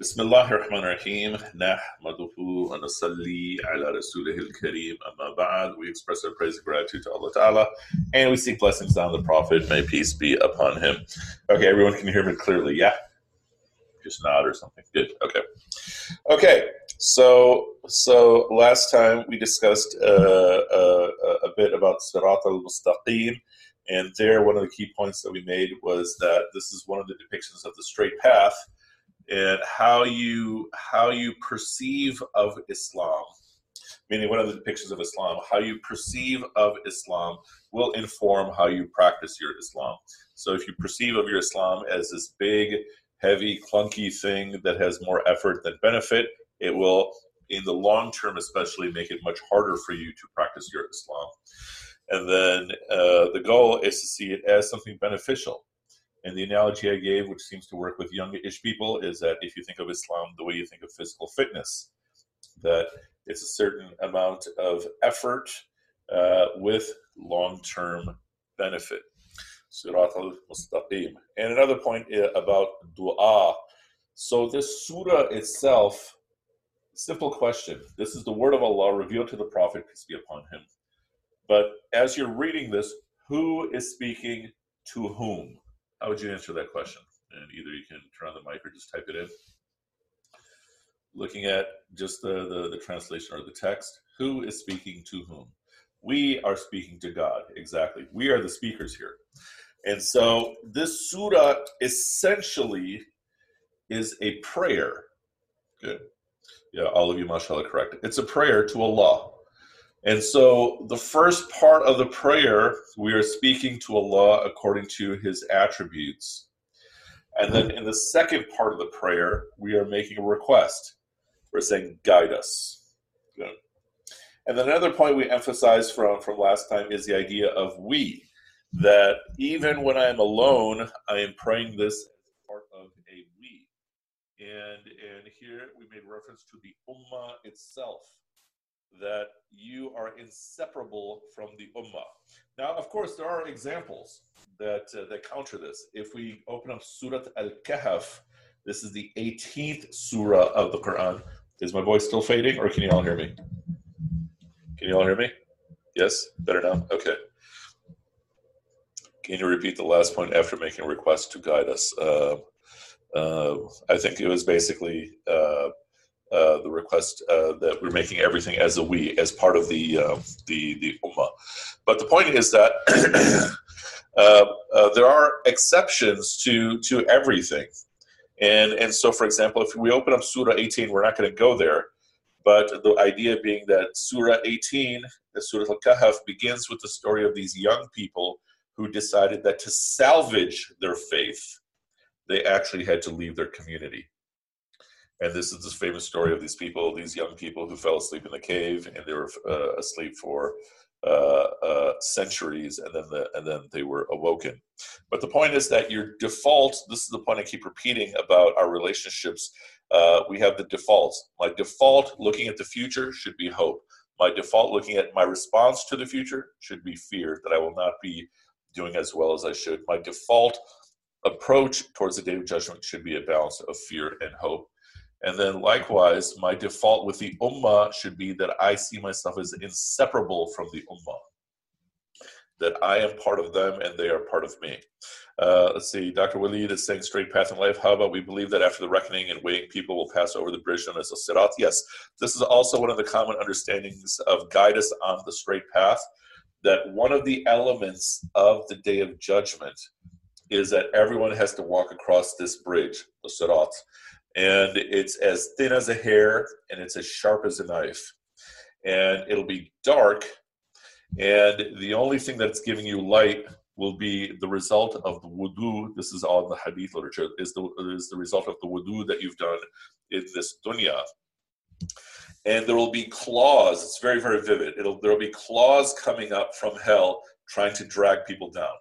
بسم الله الرحمن الرحيم نحمده ونصلي على رسوله الكريم أما بعد we express our praise and gratitude to Allah Ta'ala and we seek blessings on the Prophet may peace be upon him okay everyone can hear me clearly yeah just nod or something good okay okay so so last time we discussed uh, uh, a bit about Sirat al-Mustaqim and there one of the key points that we made was that this is one of the depictions of the straight path and how you how you perceive of Islam, meaning one of the depictions of Islam, how you perceive of Islam will inform how you practice your Islam. So if you perceive of your Islam as this big, heavy, clunky thing that has more effort than benefit, it will, in the long term especially, make it much harder for you to practice your Islam. And then uh, the goal is to see it as something beneficial and the analogy I gave, which seems to work with youngish people, is that if you think of Islam the way you think of physical fitness, that it's a certain amount of effort uh, with long term benefit. Sirat al Mustaqim. And another point uh, about dua. So, this surah itself, simple question. This is the word of Allah revealed to the Prophet, peace be upon him. But as you're reading this, who is speaking to whom? How would you answer that question? And either you can turn on the mic or just type it in. Looking at just the, the, the translation or the text, who is speaking to whom? We are speaking to God, exactly. We are the speakers here. And so this surah essentially is a prayer. Good. Yeah, all of you, mashallah, correct. It's a prayer to Allah. And so the first part of the prayer, we are speaking to Allah according to his attributes. And then in the second part of the prayer, we are making a request. We're saying, guide us. Good. And then another point we emphasized from, from last time is the idea of we. That even when I am alone, I am praying this as part of a we. And, and here we made reference to the ummah itself that you are inseparable from the ummah. Now, of course, there are examples that uh, that counter this. If we open up Surah Al-Kahf, this is the 18th surah of the Quran. Is my voice still fading, or can you all hear me? Can you all hear me? Yes, better now. Okay. Can you repeat the last point after making a request to guide us? Uh, uh, I think it was basically uh, the request uh, that we're making everything as a we, as part of the uh, the the ummah. But the point is that uh, uh, there are exceptions to to everything, and and so for example, if we open up Surah 18, we're not going to go there. But the idea being that Surah 18, the Surah Al-Kahf, begins with the story of these young people who decided that to salvage their faith, they actually had to leave their community and this is this famous story of these people, these young people who fell asleep in the cave, and they were uh, asleep for uh, uh, centuries, and then the, and then they were awoken. But the point is that your default. This is the point I keep repeating about our relationships. Uh, we have the defaults. My default, looking at the future, should be hope. My default, looking at my response to the future, should be fear that I will not be doing as well as I should. My default approach towards the day of judgment should be a balance of fear and hope and then likewise, my default with the ummah should be that I see myself as inseparable from the ummah. That I am part of them and they are part of me. Uh, let's see, Dr. Walid is saying straight path in life. How about we believe that after the reckoning and weighing, people will pass over the bridge known as sirat? Yes, this is also one of the common understandings of guide us on the straight path. That one of the elements of the day of judgment is that everyone has to walk across this bridge, the sirat and it's as thin as a hair and it's as sharp as a knife. And it'll be dark and the only thing that's giving you light will be the result of the wudu. This is all in the hadith literature is the, is the result of the wudu that you've done in this dunya. And there will be claws. It's very very vivid. It'll there will be claws coming up from hell trying to drag people down.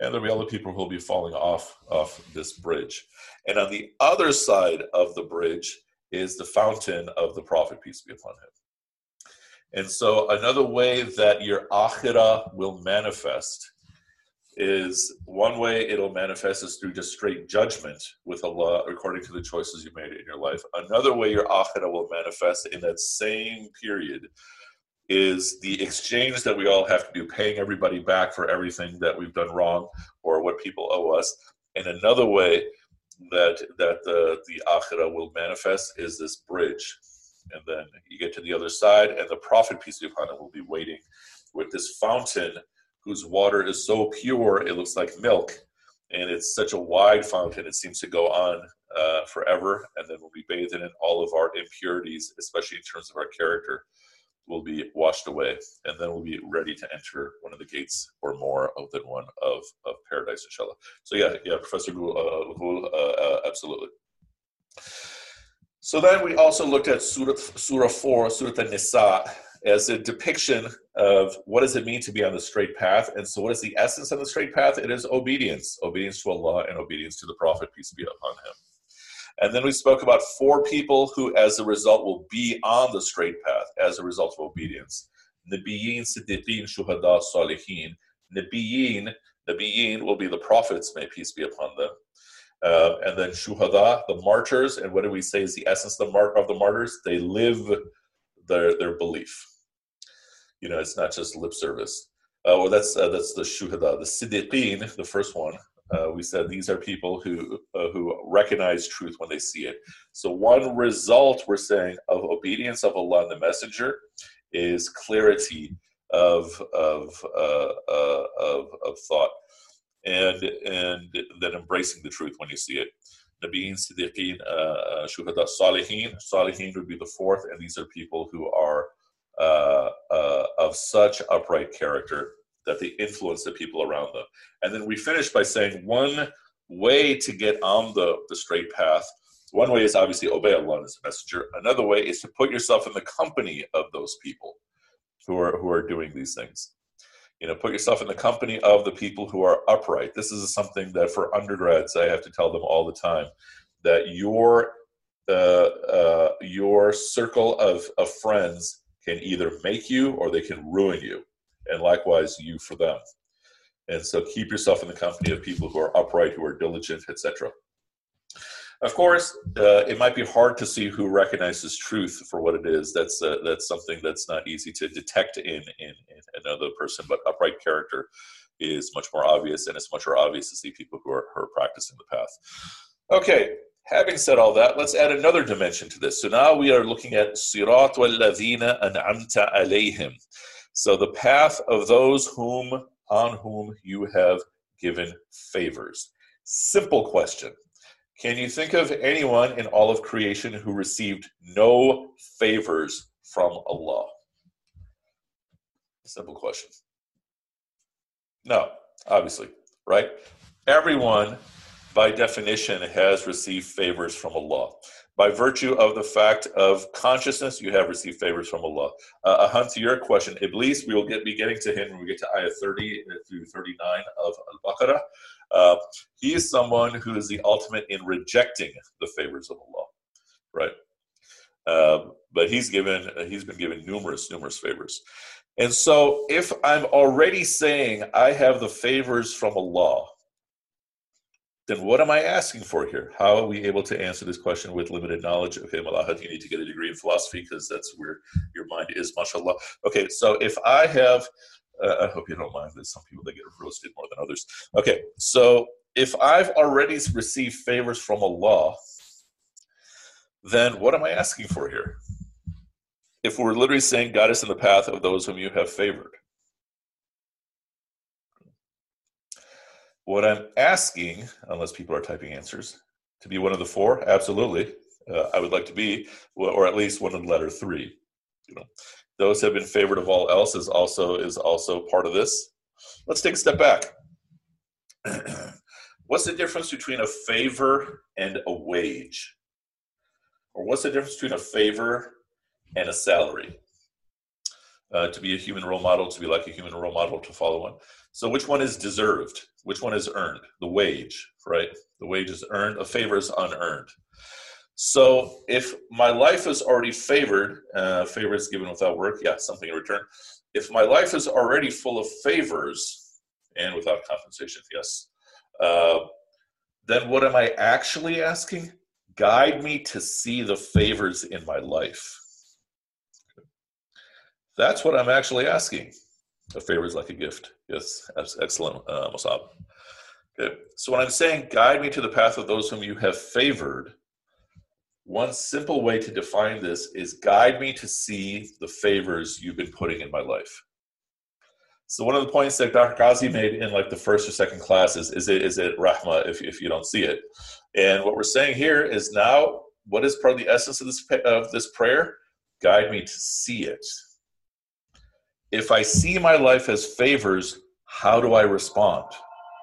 And there'll be other people who will be falling off of this bridge. And on the other side of the bridge is the fountain of the Prophet, peace be upon him. And so, another way that your akhirah will manifest is one way it'll manifest is through just straight judgment with Allah according to the choices you made in your life. Another way your akhirah will manifest in that same period is the exchange that we all have to do, paying everybody back for everything that we've done wrong or what people owe us. And another way that that the the akhirah will manifest is this bridge, and then you get to the other side, and the Prophet peace be upon him will be waiting with this fountain whose water is so pure it looks like milk, and it's such a wide fountain it seems to go on uh, forever, and then we'll be bathed in all of our impurities, especially in terms of our character will be washed away, and then we'll be ready to enter one of the gates or more of than one of, of paradise, inshallah. So yeah, yeah, Professor Gul, uh, uh, uh, absolutely. So then we also looked at Surah, Surah 4, Surah An-Nisa, as a depiction of what does it mean to be on the straight path. And so what is the essence of the straight path? It is obedience, obedience to Allah and obedience to the Prophet, peace be upon him. And then we spoke about four people who, as a result, will be on the straight path as a result of obedience. Nabiyyin, Siddiqeen, Shuhada, Salihin. Nabiyyin, Nabiyyin will be the prophets, may peace be upon them. Uh, and then Shuhada, the martyrs. And what do we say is the essence of the, mar- of the martyrs? They live their, their belief. You know, it's not just lip service. Uh, well, that's uh, that's the shuhada. The siddiqeen, the first one, uh, we said these are people who uh, who recognize truth when they see it. So one result we're saying of obedience of Allah and the Messenger is clarity of of uh, uh of, of thought and and then embracing the truth when you see it. Nabiyyin, Siddiqeen, uh, uh, Shuhada, Salihin. Salihin would be the fourth, and these are people who are of such upright character that they influence the people around them. And then we finish by saying one way to get on the, the straight path, one way is obviously obey Allah as a messenger. Another way is to put yourself in the company of those people who are who are doing these things. You know, put yourself in the company of the people who are upright. This is something that for undergrads I have to tell them all the time that your uh, uh, your circle of, of friends can either make you or they can ruin you and likewise you for them. And so keep yourself in the company of people who are upright, who are diligent, etc. Of course, uh, it might be hard to see who recognizes truth for what it is. That's uh, that's something that's not easy to detect in, in, in another person. But upright character is much more obvious, and it's much more obvious to see people who are, who are practicing the path. Okay, having said all that, let's add another dimension to this. So now we are looking at sirat wal ladina an'amta alayhim. So the path of those whom on whom you have given favors. Simple question. Can you think of anyone in all of creation who received no favors from Allah? Simple question. No, obviously, right? Everyone, by definition, has received favors from Allah by virtue of the fact of consciousness, you have received favors from Allah. Uh, Ahan, to your question, Iblis, we will get, be getting to him when we get to ayah 30 through 39 of Al-Baqarah. Uh, he is someone who is the ultimate in rejecting the favors of Allah, right? Um, but he's given, he's been given numerous, numerous favors. And so if I'm already saying I have the favors from Allah, then what am I asking for here? How are we able to answer this question with limited knowledge? Okay, Malahat, you need to get a degree in philosophy because that's where your mind is, mashallah. Okay, so if I have, uh, I hope you don't mind, there's some people that get roasted more than others. Okay, so if I've already received favors from Allah, then what am I asking for here? If we're literally saying, God is in the path of those whom you have favored. What I'm asking, unless people are typing answers, to be one of the four, absolutely. Uh, I would like to be, or at least one the letter three. You know, those have been favored of all else is also is also part of this. Let's take a step back. what's the difference between a favor and a wage? Or what's the difference between a favor and a salary? Uh, to be a human role model, to be like a human role model, to follow one. So, which one is deserved? Which one is earned? The wage, right? The wage is earned, a favor is unearned. So, if my life is already favored, uh, favors given without work, yeah, something in return. If my life is already full of favors, and without compensation. Yes. Uh, then what am I actually asking? Guide me to see the favors in my life. That's what I'm actually asking. A favor is like a gift. Yes, that's excellent, uh. Okay. So when I'm saying guide me to the path of those whom you have favored, one simple way to define this is guide me to see the favors you've been putting in my life. So one of the points that Dr. Ghazi made in like the first or second class is, is it is it rahma if, if you don't see it. And what we're saying here is now what is part of the essence of this of this prayer? Guide me to see it. If I see my life as favors, how do I respond?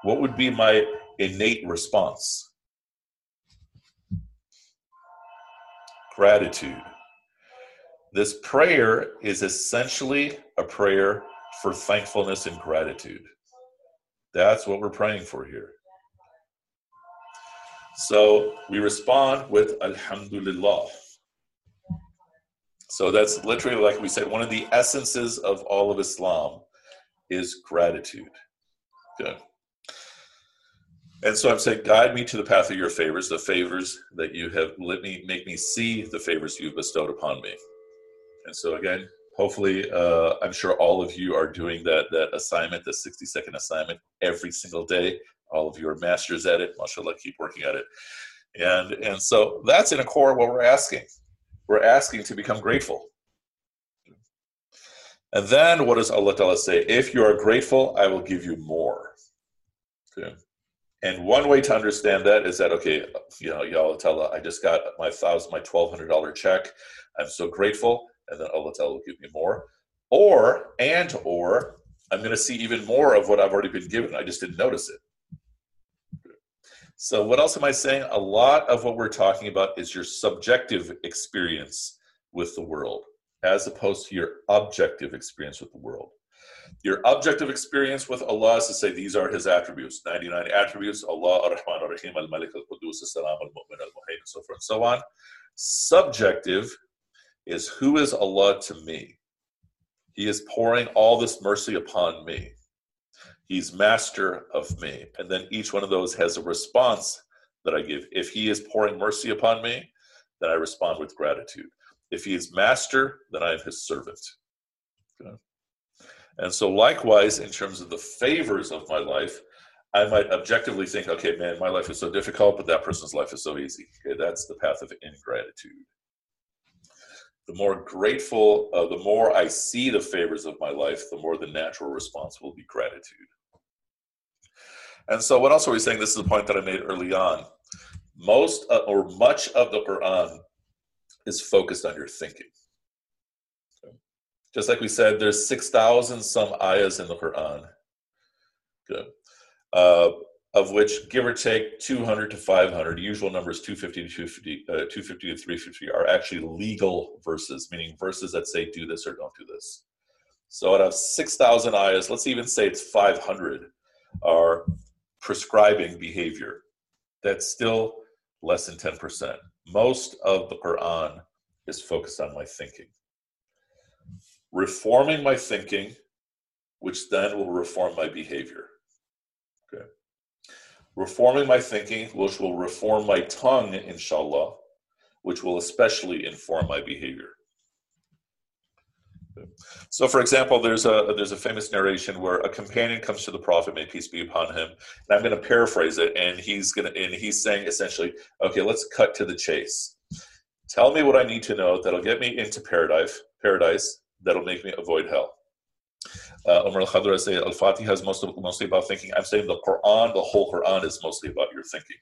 What would be my innate response? Gratitude. This prayer is essentially a prayer for thankfulness and gratitude. That's what we're praying for here. So we respond with Alhamdulillah. So that's literally, like we said, one of the essences of all of Islam is gratitude. Good. And so I'm saying, guide me to the path of your favors, the favors that you have, let me make me see the favors you've bestowed upon me. And so again, hopefully uh, i'm sure all of you are doing that that assignment the 60 second assignment every single day all of you are masters at it mashallah keep working at it and and so that's in a core what we're asking we're asking to become grateful and then what does allah Ta'ala say if you are grateful i will give you more okay. and one way to understand that is that okay you know y'all tell i just got my thousand my $1200 check i'm so grateful and then Allah Ta'ala will give me more. Or, and or, I'm going to see even more of what I've already been given. I just didn't notice it. So, what else am I saying? A lot of what we're talking about is your subjective experience with the world, as opposed to your objective experience with the world. Your objective experience with Allah is to say these are His attributes 99 attributes Allah, Ar Rahman, Ar Rahim, Al Malik, Al Qudus, Al Salam, Al Mu'min, Al Muhaymin, so forth and so on. Subjective is who is Allah to me? He is pouring all this mercy upon me. He's master of me. And then each one of those has a response that I give. If he is pouring mercy upon me, then I respond with gratitude. If he is master, then I am his servant. Okay. And so, likewise, in terms of the favors of my life, I might objectively think, okay, man, my life is so difficult, but that person's life is so easy. Okay, that's the path of ingratitude the more grateful, uh, the more I see the favors of my life, the more the natural response will be gratitude. And so, what else are we saying? This is a point that I made early on. Most or much of the Quran is focused on your thinking. Just like we said, there's 6,000 some ayahs in the Quran. Good. Uh, of which give or take 200 to 500 usual numbers 250 to 250 uh, 250 to 350 are actually legal verses meaning verses that say do this or don't do this so out of 6000 ayahs let's even say it's 500 are prescribing behavior that's still less than 10% most of the quran is focused on my thinking reforming my thinking which then will reform my behavior Okay. reforming my thinking, which will reform my tongue, inshallah, which will especially inform my behavior. So, for example, there's a there's a famous narration where a companion comes to the Prophet, may peace be upon him, and I'm going to paraphrase it, and he's going to and he's saying essentially, okay, let's cut to the chase. Tell me what I need to know that'll get me into paradise, paradise that'll make me avoid hell uh, Umar al-Khadra say al-Fatiha is most, of, mostly about thinking. I'm saying the Quran, the whole Quran is mostly about your thinking.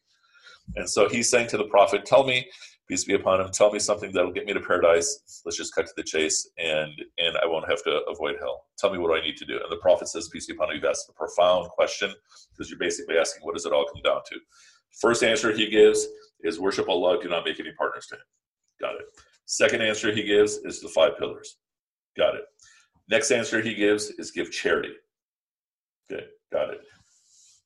And so he's saying to the Prophet, tell me, peace be upon him, tell me something that'll get me to paradise. Let's just cut to the chase and, and I won't have to avoid hell. Tell me what I need to do. And the Prophet says, peace be upon you've asked a profound question because you're basically asking, what does it all come down to? First answer he gives is worship Allah, do not make any partners to him. Got it. Second answer he gives is the five pillars. Got it. Next answer he gives is give charity. Okay, got it.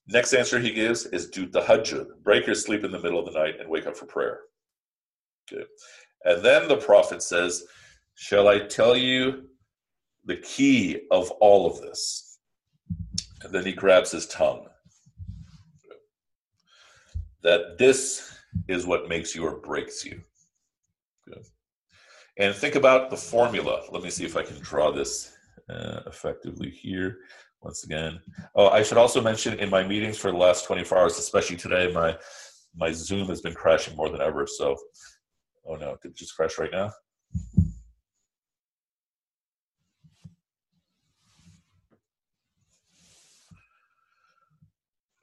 Next answer he gives is do the tahajjud, break your sleep in the middle of the night and wake up for prayer. And then the prophet says, Shall I tell you the key of all of this? And then he grabs his tongue. That this is what makes you or breaks you. Good. And think about the formula. Let me see if I can draw this uh, effectively here. Once again. Oh, I should also mention in my meetings for the last 24 hours, especially today, my my Zoom has been crashing more than ever. So, oh no, did it just crash right now?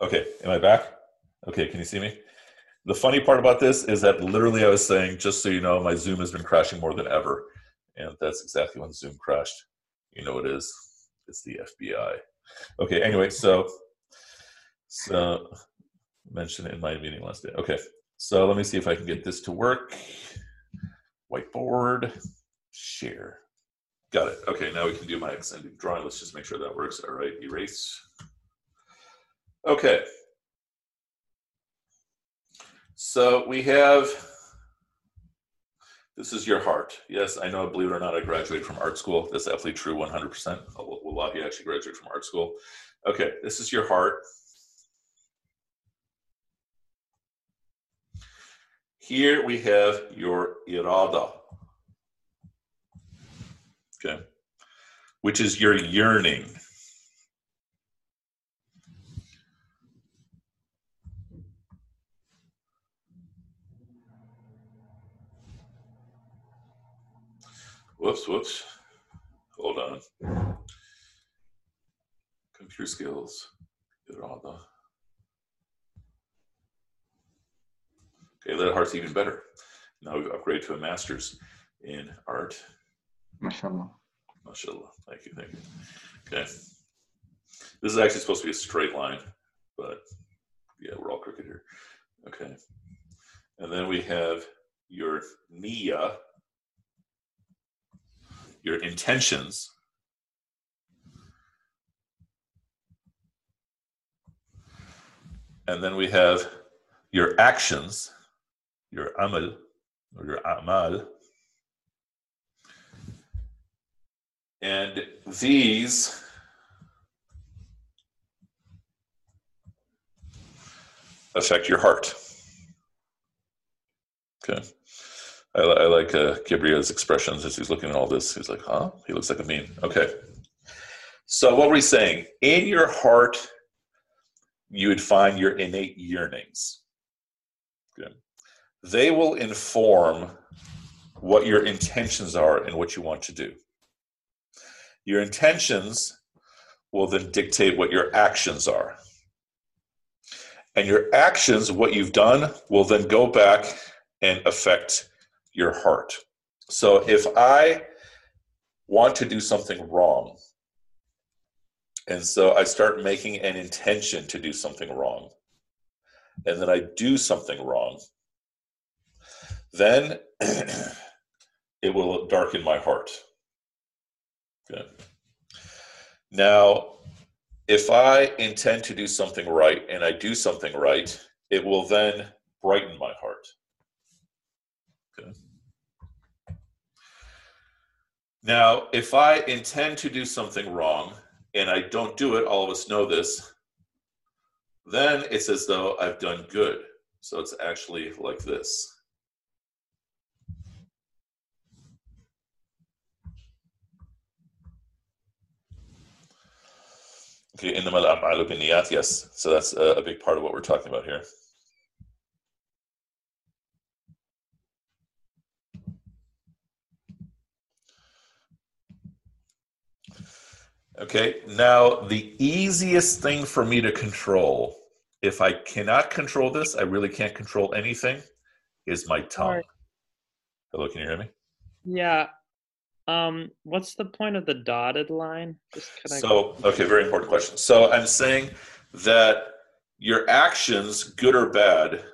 Okay, am I back? Okay, can you see me? The funny part about this is that literally I was saying, just so you know, my Zoom has been crashing more than ever. And that's exactly when Zoom crashed. You know it is. It's the FBI. Okay, anyway, so so mentioned in my meeting last day. Okay, so let me see if I can get this to work. Whiteboard, share. Got it. Okay, now we can do my extended drawing. Let's just make sure that works. All right, erase. Okay. So we have, this is your heart. Yes, I know, believe it or not, I graduated from art school. That's absolutely true, 100%. Wallahi actually graduated from art school. Okay, this is your heart. Here we have your irada. Okay, which is your yearning. Whoops, whoops. Hold on. Computer skills. Irada. That heart's even better. Now we've upgraded to a master's in art. MashaAllah. MashaAllah. Thank you, thank you. Okay. This is actually supposed to be a straight line, but yeah, we're all crooked here. Okay. And then we have your Nia, your intentions. And then we have your actions, your amal, or your amal. And these affect your heart. Okay. I, I like uh, Gabriel's expressions as he's looking at all this. He's like, huh? He looks like a meme. Okay. So, what were we saying? In your heart, you would find your innate yearnings. They will inform what your intentions are and what you want to do. Your intentions will then dictate what your actions are. And your actions, what you've done, will then go back and affect your heart. So if I want to do something wrong, and so I start making an intention to do something wrong, and then I do something wrong, then it will darken my heart. Good. Now, if I intend to do something right and I do something right, it will then brighten my heart. Okay. Now, if I intend to do something wrong and I don't do it, all of us know this, then it's as though I've done good. So it's actually like this. Okay, in the yes. So that's a, a big part of what we're talking about here. Okay, now the easiest thing for me to control, if I cannot control this, I really can't control anything, is my tongue. Hello, can you hear me? Yeah. Um, what's the point of the dotted line? so, okay, very important question. So I'm saying that your actions, good or bad,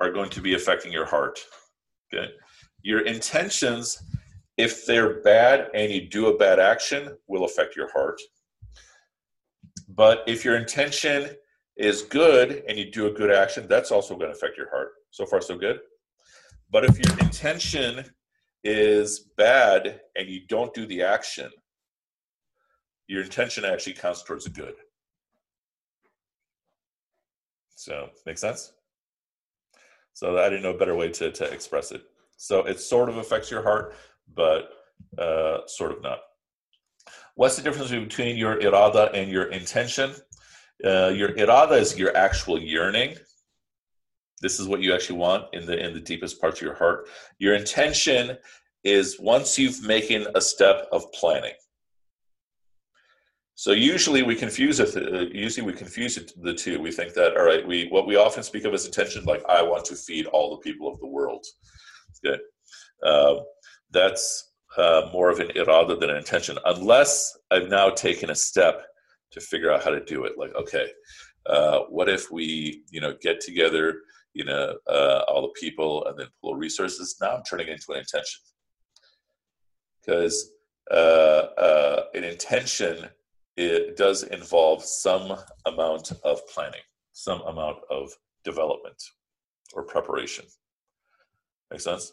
are going to be affecting your heart. Okay. Your intentions if they're bad and you do a bad action, will affect your heart. But if your intention is good and you do a good action, that's also going to affect your heart. So far, so good. But if your intention is bad and you don't do the action, your intention actually counts towards the good. So, make sense? So, I didn't know a better way to, to express it. So, it sort of affects your heart, but uh, sort of not. What's the difference between your irada and your intention? Uh, your irada is your actual yearning. This is what you actually want in the in the deepest parts of your heart. Your intention is once you've making a step of planning. So usually we confuse it. Uh, usually we confuse it, the two. We think that all right. We what we often speak of as intention, like I want to feed all the people of the world. Okay, uh, that's uh, more of an irada than an intention, unless I've now taken a step to figure out how to do it. Like, okay, uh, what if we, you know, get together, you know, uh, all the people and then pool resources? Now I'm turning it into an intention because uh, uh, an intention it does involve some amount of planning, some amount of development or preparation. Make sense?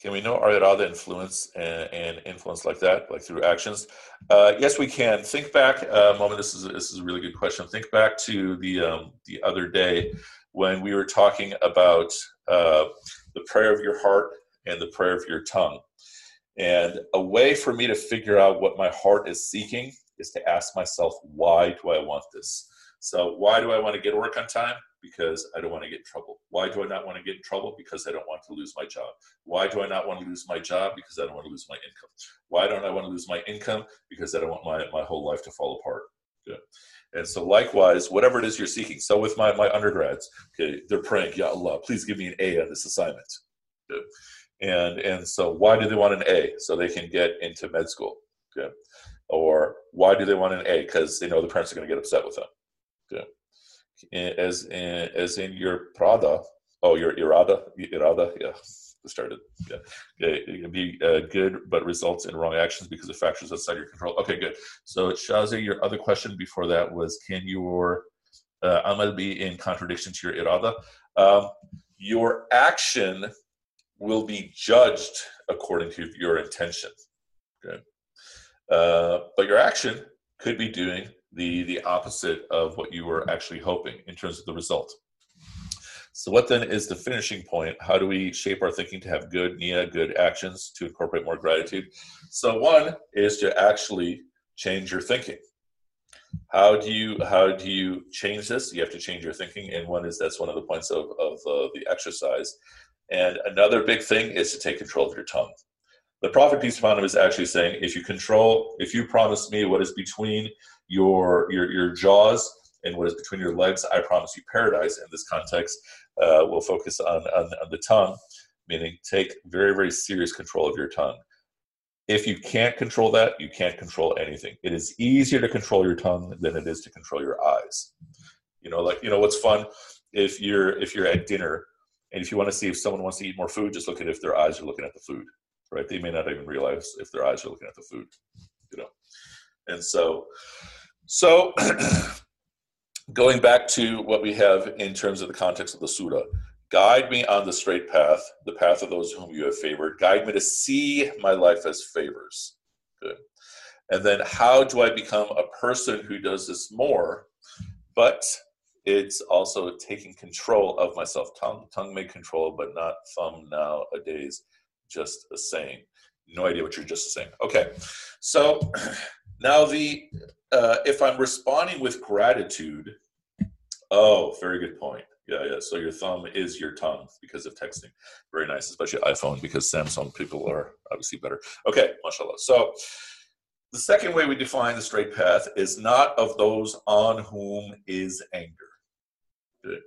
Can we know our other influence and, and, influence like that, like through actions? Uh, yes, we can. Think back a moment. This is this is a really good question. Think back to the um, the other day when we were talking about uh, the prayer of your heart and the prayer of your tongue. And a way for me to figure out what my heart is seeking is to ask myself, why do I want this? So, why do I want to get work on time? Because I don't want to get in trouble. Why do I not want to get in trouble? Because I don't want to lose my job. Why do I not want to lose my job? Because I don't want to lose my income. Why don't I want to lose my income? Because I don't want my, my whole life to fall apart. Good. And so, likewise, whatever it is you're seeking. So, with my, my undergrads, okay, they're praying, Ya Allah, please give me an A on this assignment. And, and so, why do they want an A? So they can get into med school. Or why do they want an A? Because they know the parents are going to get upset with them. Okay. As in, as in your Prada, oh, your Irada, Irada, yeah, started. Yeah, it can be uh, good, but results in wrong actions because of factors outside your control. Okay, good. So, Shazi, your other question before that was, can your uh, amal be in contradiction to your irada? Um, your action will be judged according to your intention. Okay, uh, but your action could be doing the the opposite of what you were actually hoping in terms of the result. So, what then is the finishing point? How do we shape our thinking to have good nia, good actions to incorporate more gratitude? So, one is to actually change your thinking. How do you how do you change this? You have to change your thinking, and one is that's one of the points of of uh, the exercise. And another big thing is to take control of your tongue. The prophet peace upon him is actually saying, if you control, if you promise me what is between your your your jaws and what is between your legs, I promise you paradise. In this context, uh, we'll focus on, on on the tongue, meaning take very very serious control of your tongue. If you can't control that, you can't control anything. It is easier to control your tongue than it is to control your eyes. You know, like you know what's fun if you're if you're at dinner and if you want to see if someone wants to eat more food, just look at if their eyes are looking at the food, right? They may not even realize if their eyes are looking at the food, you know. And so, so going back to what we have in terms of the context of the Surah, guide me on the straight path, the path of those whom you have favored. Guide me to see my life as favors. Good. And then, how do I become a person who does this more? But it's also taking control of myself. Tongue, tongue may control, but not thumb nowadays. Just a saying. No idea what you're just saying. Okay, so now the uh, if I'm responding with gratitude, oh, very good point. Yeah, yeah. So your thumb is your tongue because of texting. Very nice, especially iPhone because Samsung people are obviously better. Okay, mashallah. So the second way we define the straight path is not of those on whom is anger. Good.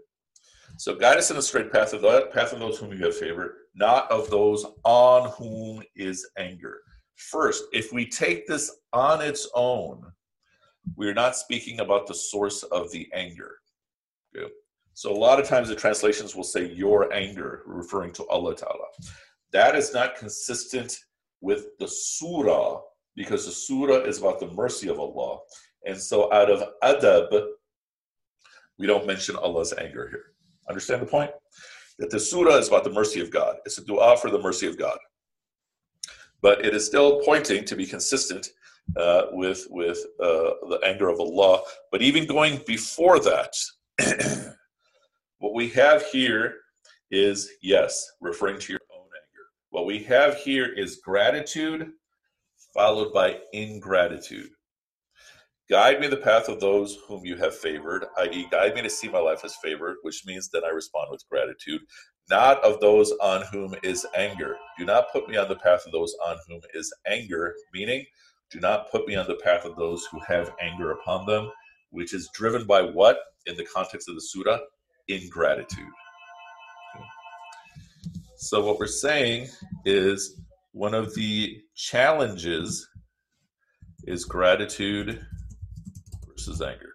So guide us in the straight path of the path of those whom you have favored, not of those on whom is anger. First, if we take this on its own, we're not speaking about the source of the anger. Okay. So a lot of times the translations will say your anger, referring to Allah Ta'ala. That is not consistent with the surah, because the surah is about the mercy of Allah. And so out of adab, we don't mention Allah's anger here. Understand the point? That the surah is about the mercy of God. It's a dua for the mercy of God. But it is still pointing to be consistent uh, with with uh, the anger of Allah. But even going before that, what we have here is yes, referring to your own anger. What we have here is gratitude followed by ingratitude. Guide me the path of those whom you have favored, i.e., guide me to see my life as favored, which means that I respond with gratitude, not of those on whom is anger. Do not put me on the path of those on whom is anger, meaning, do not put me on the path of those who have anger upon them, which is driven by what in the context of the surah? Ingratitude. So, what we're saying is one of the challenges is gratitude anger.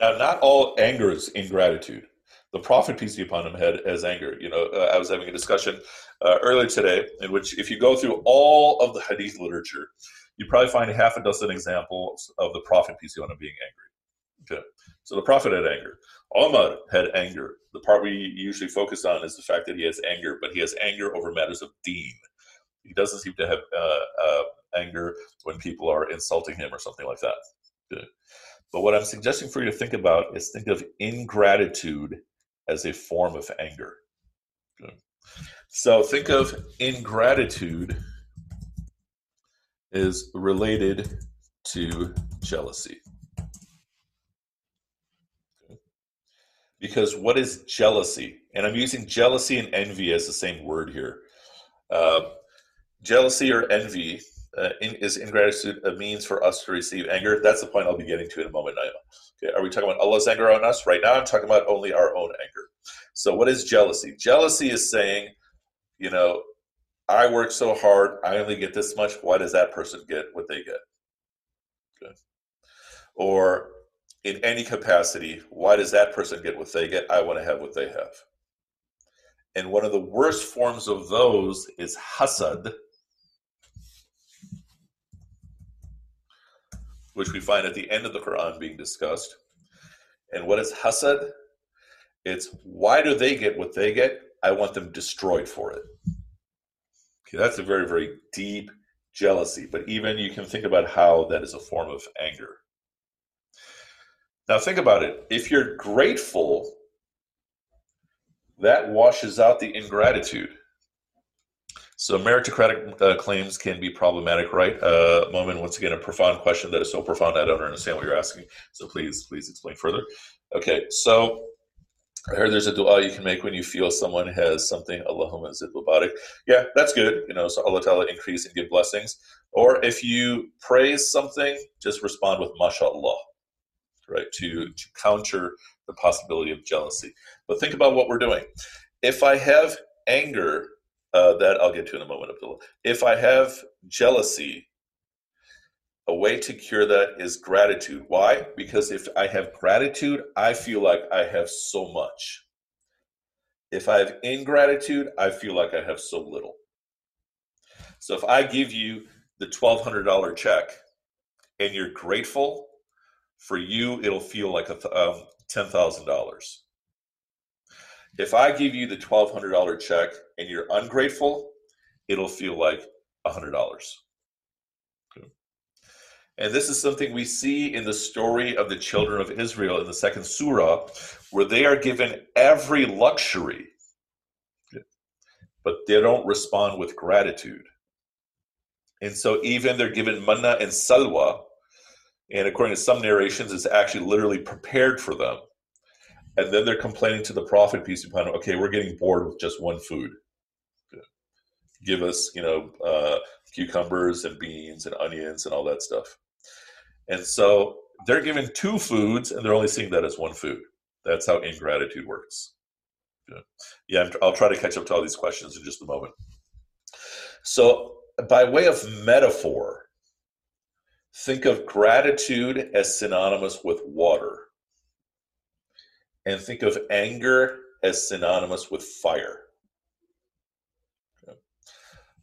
Now, not all anger is ingratitude. The Prophet, peace be upon him, had as anger. You know, uh, I was having a discussion uh, earlier today in which, if you go through all of the Hadith literature, you probably find half a dozen examples of the Prophet, peace be upon him, being angry. Okay, so the Prophet had anger. Omar had anger. The part we usually focus on is the fact that he has anger, but he has anger over matters of deen. He doesn't seem to have uh, uh, anger when people are insulting him or something like that. Good. But what I'm suggesting for you to think about is think of ingratitude as a form of anger. Good. So think of ingratitude is related to jealousy. Because what is jealousy? And I'm using jealousy and envy as the same word here. Uh, jealousy or envy uh, in, is ingratitude a means for us to receive anger? That's the point I'll be getting to in a moment, Naima. Okay, are we talking about Allah's anger on us? Right now, I'm talking about only our own anger. So, what is jealousy? Jealousy is saying, you know, I work so hard, I only get this much. Why does that person get what they get? Good. Or in any capacity, why does that person get what they get? I want to have what they have. And one of the worst forms of those is hasad, which we find at the end of the Quran being discussed. And what is hasad? It's why do they get what they get? I want them destroyed for it. Okay, that's a very, very deep jealousy. But even you can think about how that is a form of anger. Now, think about it. If you're grateful, that washes out the ingratitude. So, meritocratic uh, claims can be problematic, right? Uh, Moment, once again, a profound question that is so profound I don't understand what you're asking. So, please, please explain further. Okay, so I heard there's a dua you can make when you feel someone has something. Allahumma zid. Yeah, that's good. You know, so Allah Ta'ala increase and give blessings. Or if you praise something, just respond with mashallah right? To, to counter the possibility of jealousy. But think about what we're doing. If I have anger, uh, that I'll get to in a moment, Abdullah. If I have jealousy, a way to cure that is gratitude. Why? Because if I have gratitude, I feel like I have so much. If I have ingratitude, I feel like I have so little. So if I give you the $1,200 check and you're grateful, for you, it'll feel like a um, $10,000. If I give you the $1,200 check and you're ungrateful, it'll feel like $100. Okay. And this is something we see in the story of the children of Israel in the second surah, where they are given every luxury, but they don't respond with gratitude. And so, even they're given manna and salwa, and according to some narrations, it's actually literally prepared for them. And then they're complaining to the prophet, peace be upon him, okay, we're getting bored with just one food. Give us, you know, uh, cucumbers and beans and onions and all that stuff. And so they're given two foods and they're only seeing that as one food. That's how ingratitude works. Yeah, I'll try to catch up to all these questions in just a moment. So, by way of metaphor, Think of gratitude as synonymous with water. And think of anger as synonymous with fire.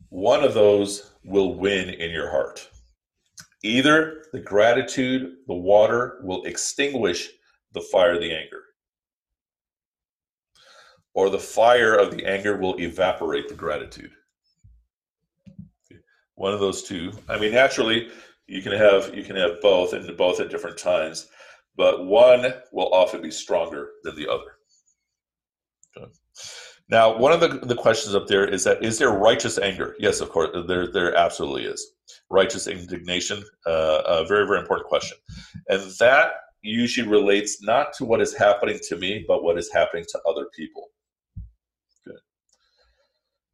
One of those will win in your heart. Either the gratitude, the water, will extinguish the fire, the anger. or the fire of the anger will evaporate the gratitude. One of those two. I mean, naturally, you can have you can have both and both at different times, but one will often be stronger than the other. Okay. Now, one of the, the questions up there is that is there righteous anger? Yes, of course, there there absolutely is. Righteous indignation, uh, a very very important question, and that usually relates not to what is happening to me, but what is happening to other people. Good.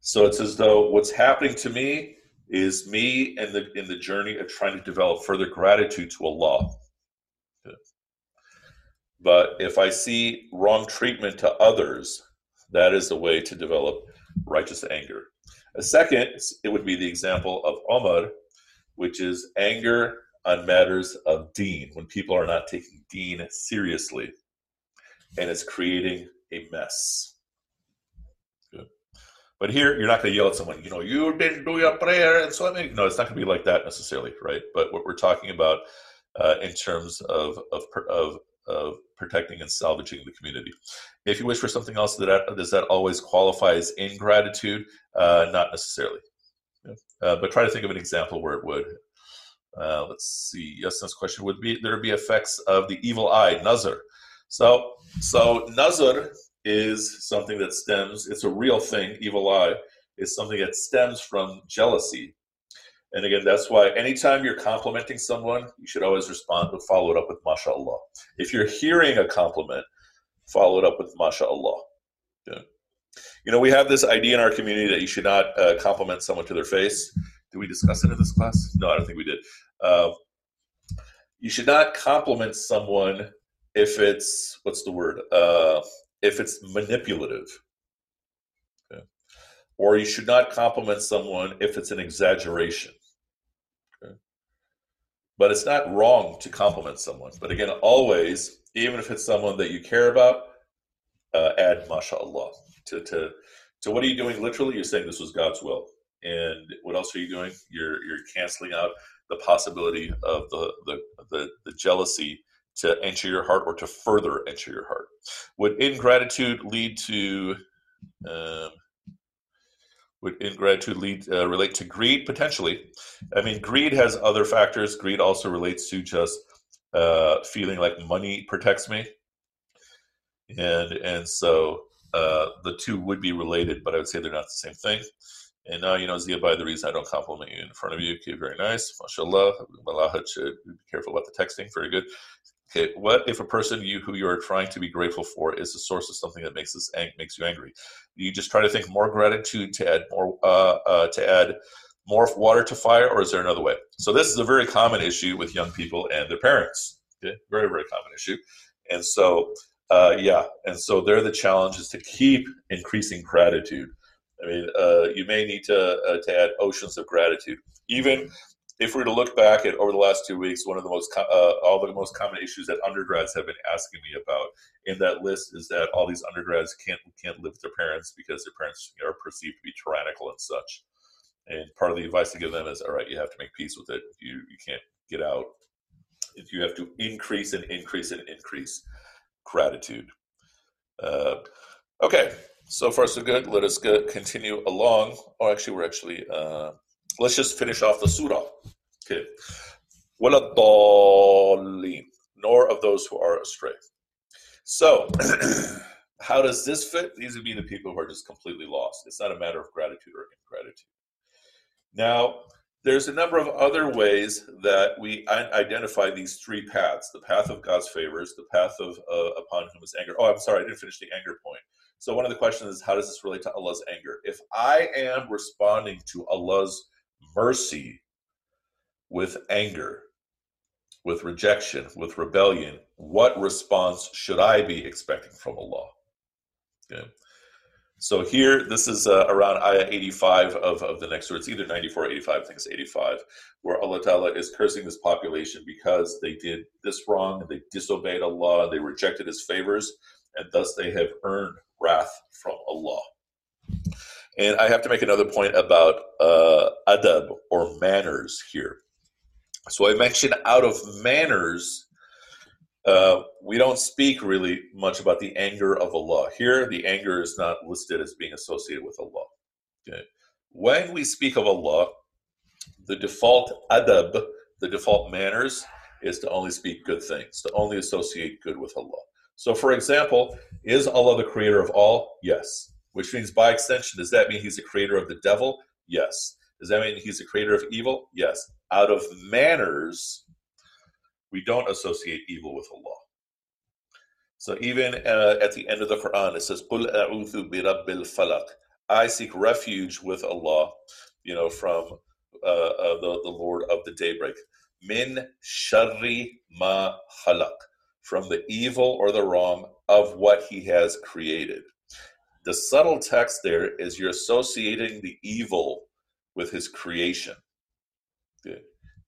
So it's as though what's happening to me is me in the in the journey of trying to develop further gratitude to Allah. But if I see wrong treatment to others, that is the way to develop righteous anger. A second, it would be the example of Omar, which is anger on matters of deen, when people are not taking deen seriously and it's creating a mess. But here, you're not going to yell at someone, you know, you didn't do your prayer, and so I mean, no, it's not going to be like that necessarily, right? But what we're talking about uh, in terms of, of, of of protecting and salvaging the community. If you wish for something else, that does that always qualify as ingratitude? Uh, not necessarily. Yeah. Uh, but try to think of an example where it would. Uh, let's see. Yes, this question would be there be effects of the evil eye, nazar. So, so nazar is something that stems. It's a real thing. Evil eye is something that stems from jealousy and again, that's why anytime you're complimenting someone, you should always respond with follow it up with mashallah. If you're hearing a compliment, follow it up with mashallah. Yeah. You know, we have this idea in our community that you should not uh, compliment someone to their face. Did we discuss it in this class? No, I don't think we did. Uh, you should not compliment someone if it's what's the word? Uh, if it's manipulative. Okay. Or you should not compliment someone if it's an exaggeration. But it's not wrong to compliment someone. But again, always, even if it's someone that you care about, uh, add mashallah to, to to what are you doing? Literally, you're saying this was God's will. And what else are you doing? You're you're canceling out the possibility of the the, the, the jealousy to enter your heart or to further enter your heart. Would ingratitude lead to um, would ingratitude lead uh, relate to greed potentially i mean greed has other factors greed also relates to just uh, feeling like money protects me and and so uh, the two would be related but i would say they're not the same thing and now you know Zia by the reason I don't compliment you in front of you. Okay, very nice. MashaAllah. Be careful about the texting. Very good. Okay, what if a person you who you are trying to be grateful for is the source of something that makes us ang- makes you angry? You just try to think more gratitude to add more uh, uh, to add more water to fire, or is there another way? So this is a very common issue with young people and their parents. Okay, very very common issue, and so uh, yeah, and so there the challenge is to keep increasing gratitude. I mean, uh, you may need to uh, to add oceans of gratitude, even if we were to look back at over the last two weeks, one of the most uh, all the most common issues that undergrads have been asking me about in that list is that all these undergrads can't can't live with their parents because their parents are perceived to be tyrannical and such. And part of the advice to give them is, all right, you have to make peace with it. You you can't get out. If you have to increase and increase and increase gratitude. Uh, okay, so far so good. Let us go, continue along. Oh, actually, we're actually. Uh, let's just finish off the surah. Okay. وَلَا الضَّالِّينَ Nor of those who are astray. So, how does this fit? These would be the people who are just completely lost. It's not a matter of gratitude or ingratitude. Now, there's a number of other ways that we identify these three paths the path of God's favors, the path of uh, upon whom is anger. Oh, I'm sorry, I didn't finish the anger point. So, one of the questions is how does this relate to Allah's anger? If I am responding to Allah's mercy with anger, with rejection, with rebellion, what response should I be expecting from Allah? Okay. So here, this is uh, around ayah 85 of, of the next surah. It's either 94 or 85, I think it's 85, where Allah Ta'ala is cursing this population because they did this wrong, they disobeyed Allah, they rejected His favors, and thus they have earned wrath from Allah. And I have to make another point about uh, adab or manners here. So I mentioned out of manners uh, we don't speak really much about the anger of Allah. Here, the anger is not listed as being associated with Allah. Okay. When we speak of Allah, the default adab, the default manners, is to only speak good things, to only associate good with Allah. So, for example, is Allah the creator of all? Yes. Which means, by extension, does that mean he's the creator of the devil? Yes. Does that mean he's the creator of evil? Yes. Out of manners, we don't associate evil with Allah. So even uh, at the end of the Quran, it says, "Qul a'udhu bi rabbil falaq." I seek refuge with Allah, you know, from uh, uh, the the Lord of the daybreak. Min sharri ma khalaq, from the evil or the wrong of what He has created. The subtle text there is you're associating the evil with His creation.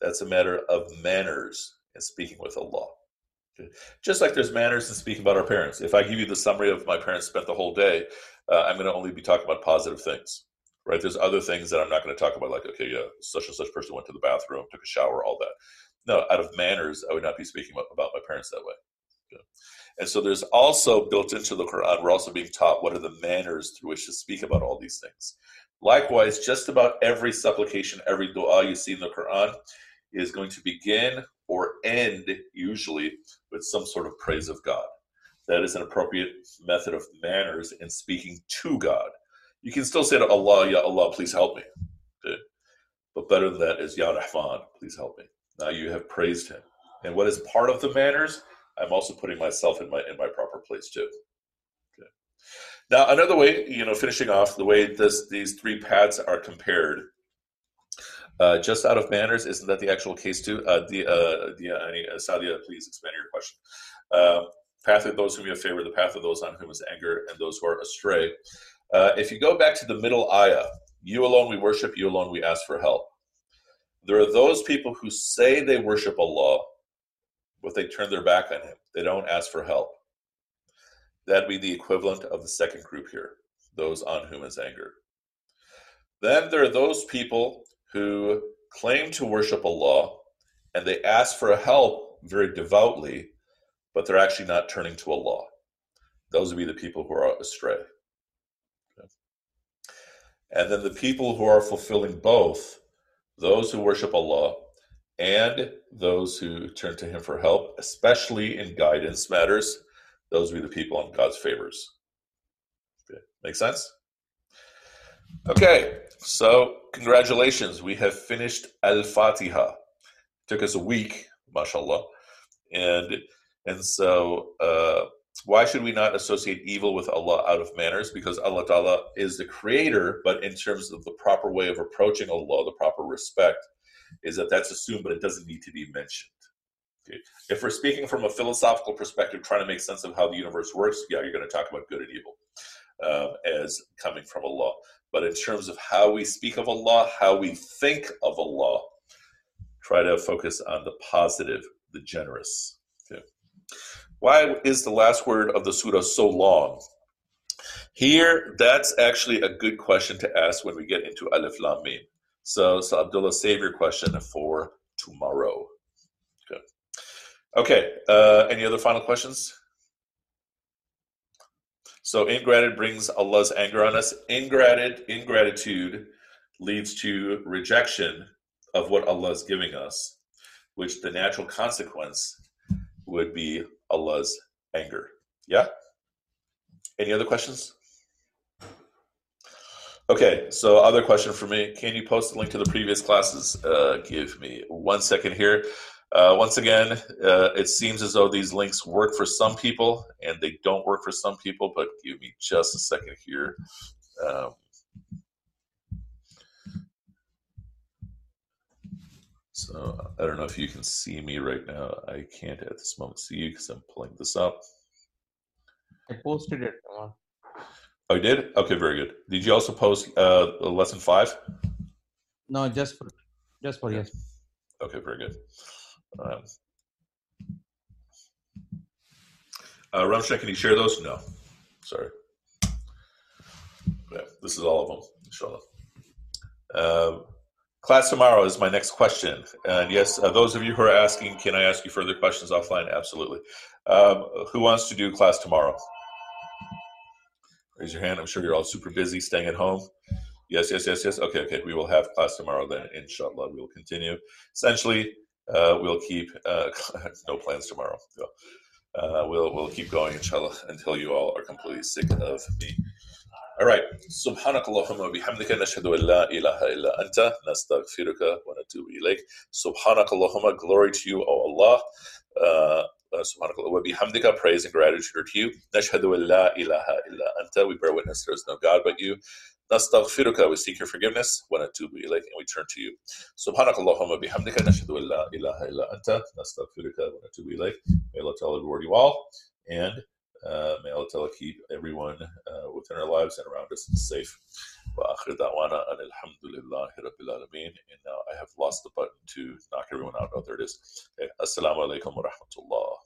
That's a matter of manners and speaking with Allah. Just like there's manners in speaking about our parents. If I give you the summary of my parents spent the whole day, uh, I'm going to only be talking about positive things, right? There's other things that I'm not going to talk about, like, okay, yeah, such and such person went to the bathroom, took a shower, all that. No, out of manners, I would not be speaking about my parents that way. And so there's also built into the Quran, we're also being taught what are the manners through which to speak about all these things. Likewise, just about every supplication, every dua you see in the Quran is going to begin or end usually with some sort of praise of God. That is an appropriate method of manners in speaking to God. You can still say to Allah, Ya Allah, please help me. Okay. But better than that is Ya Rahman, please help me. Now you have praised him. And what is part of the manners? I'm also putting myself in my in my proper place too. Okay. Now another way, you know, finishing off the way this these three paths are compared uh, just out of manners, isn't that the actual case too? Uh, the, uh, the, uh, Sadia, please expand your question. Uh, path of those whom you have favored, the path of those on whom is anger, and those who are astray. Uh, if you go back to the middle ayah, you alone we worship, you alone we ask for help. There are those people who say they worship Allah, but they turn their back on Him. They don't ask for help. That'd be the equivalent of the second group here, those on whom is anger. Then there are those people who claim to worship Allah and they ask for help very devoutly, but they're actually not turning to Allah. Those would be the people who are astray. And then the people who are fulfilling both, those who worship Allah and those who turn to Him for help, especially in guidance matters, those would be the people on God's favors. Okay. Make sense? Okay, so congratulations. We have finished Al Fatiha. Took us a week, mashallah. And and so uh, why should we not associate evil with Allah out of manners? Because Allah Ta'ala is the creator, but in terms of the proper way of approaching Allah, the proper respect, is that that's assumed, but it doesn't need to be mentioned. If we're speaking from a philosophical perspective, trying to make sense of how the universe works, yeah, you're going to talk about good and evil um, as coming from Allah. But in terms of how we speak of Allah, how we think of Allah, try to focus on the positive, the generous. Okay. Why is the last word of the surah so long? Here, that's actually a good question to ask when we get into Alif Lam Mim. So, so Abdullah, save your question for tomorrow. Okay. Uh, any other final questions? So ingratitude brings Allah's anger on us. Ingratitude, ingratitude leads to rejection of what Allah is giving us, which the natural consequence would be Allah's anger. Yeah? Any other questions? Okay, so other question for me. Can you post a link to the previous classes? Uh, give me one second here. Uh, once again, uh, it seems as though these links work for some people and they don't work for some people, but give me just a second here. Um, so I don't know if you can see me right now. I can't at this moment see you because I'm pulling this up. I posted it. Oh, you did? Okay, very good. Did you also post uh, lesson five? No, just for just for yes. Okay, very good. Um, uh, can you share those? No. Sorry. This is all of them, inshallah. Uh, Class tomorrow is my next question. And yes, uh, those of you who are asking, can I ask you further questions offline? Absolutely. Um, who wants to do class tomorrow? Raise your hand. I'm sure you're all super busy staying at home. Yes, yes, yes, yes. Okay, okay. We will have class tomorrow then, inshallah. We will continue. Essentially, uh, we'll keep uh, no plans tomorrow. So, uh, we'll we'll keep going, inshallah, until you all are completely sick of me. All right. سبحانك اللهم وبحمدك نشهد أن لا إله إلا أنت نستغفرك ونتوب إليك. سبحانك اللهم glory to you, O Allah. Uh, uh, سبحانك اللهم وبحمدك praise and gratitude are to you. نشهد أن لا إله إلا أنت. We bear witness there is no God but you. نستغفرك we seek your forgiveness ونتوب إليك and we turn to you. سبحانك اللهم وبحمدك نشهد أن لا إله إلا أنت نستغفرك ونتوب إليك. May Allah tell reward you all and uh, may Allah Ta'ala keep everyone uh, within our lives and around us safe. وآخر دعوانا أن الحمد لله رب العالمين. And now I have lost the button to knock everyone out. Oh, there it is. Okay. Assalamu alaikum wa rahmatullah.